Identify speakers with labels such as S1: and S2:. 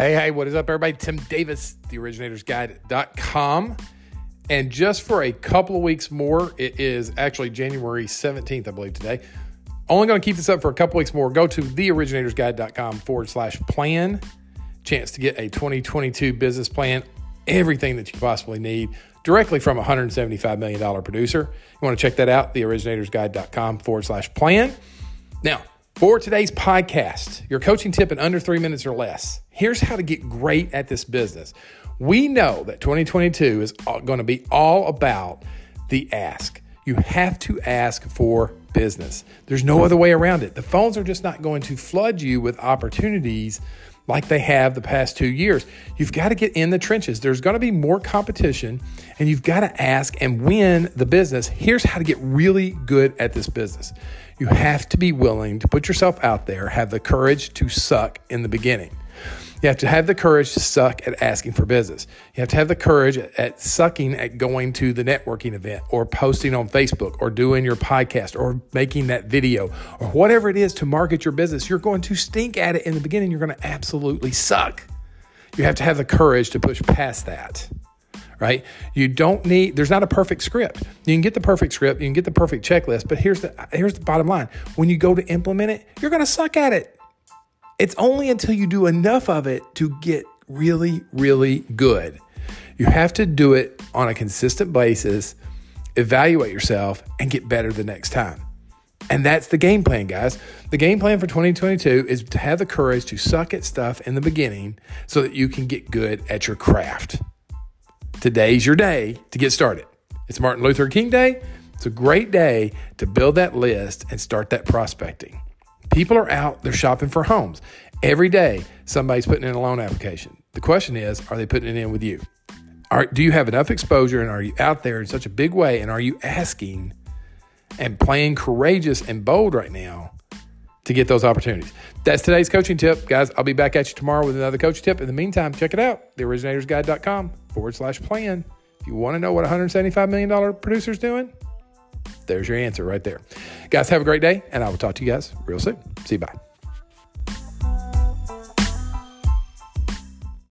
S1: Hey, hey, what is up, everybody? Tim Davis, theoriginatorsguide.com. And just for a couple of weeks more, it is actually January 17th, I believe, today. Only going to keep this up for a couple weeks more. Go to theoriginatorsguide.com forward slash plan. Chance to get a 2022 business plan, everything that you possibly need directly from a $175 million producer. You want to check that out, theoriginatorsguide.com forward slash plan. Now, for today's podcast, your coaching tip in under three minutes or less. Here's how to get great at this business. We know that 2022 is going to be all about the ask. You have to ask for business. There's no other way around it. The phones are just not going to flood you with opportunities like they have the past two years. You've got to get in the trenches. There's going to be more competition, and you've got to ask and win the business. Here's how to get really good at this business you have to be willing to put yourself out there, have the courage to suck in the beginning. You have to have the courage to suck at asking for business. You have to have the courage at sucking at going to the networking event or posting on Facebook or doing your podcast or making that video or whatever it is to market your business. You're going to stink at it in the beginning. You're going to absolutely suck. You have to have the courage to push past that right? You don't need there's not a perfect script. You can get the perfect script, you can get the perfect checklist, but here's the here's the bottom line. When you go to implement it, you're going to suck at it. It's only until you do enough of it to get really really good. You have to do it on a consistent basis, evaluate yourself and get better the next time. And that's the game plan, guys. The game plan for 2022 is to have the courage to suck at stuff in the beginning so that you can get good at your craft. Today's your day to get started. It's Martin Luther King Day. It's a great day to build that list and start that prospecting. People are out, they're shopping for homes. Every day, somebody's putting in a loan application. The question is, are they putting it in with you? Are, do you have enough exposure and are you out there in such a big way? And are you asking and playing courageous and bold right now to get those opportunities. That's today's coaching tip. Guys, I'll be back at you tomorrow with another coaching tip. In the meantime, check it out theoriginatorsguide.com forward slash plan. If you want to know what $175 million producer is doing, there's your answer right there. Guys, have a great day, and I will talk to you guys real soon. See you. Bye.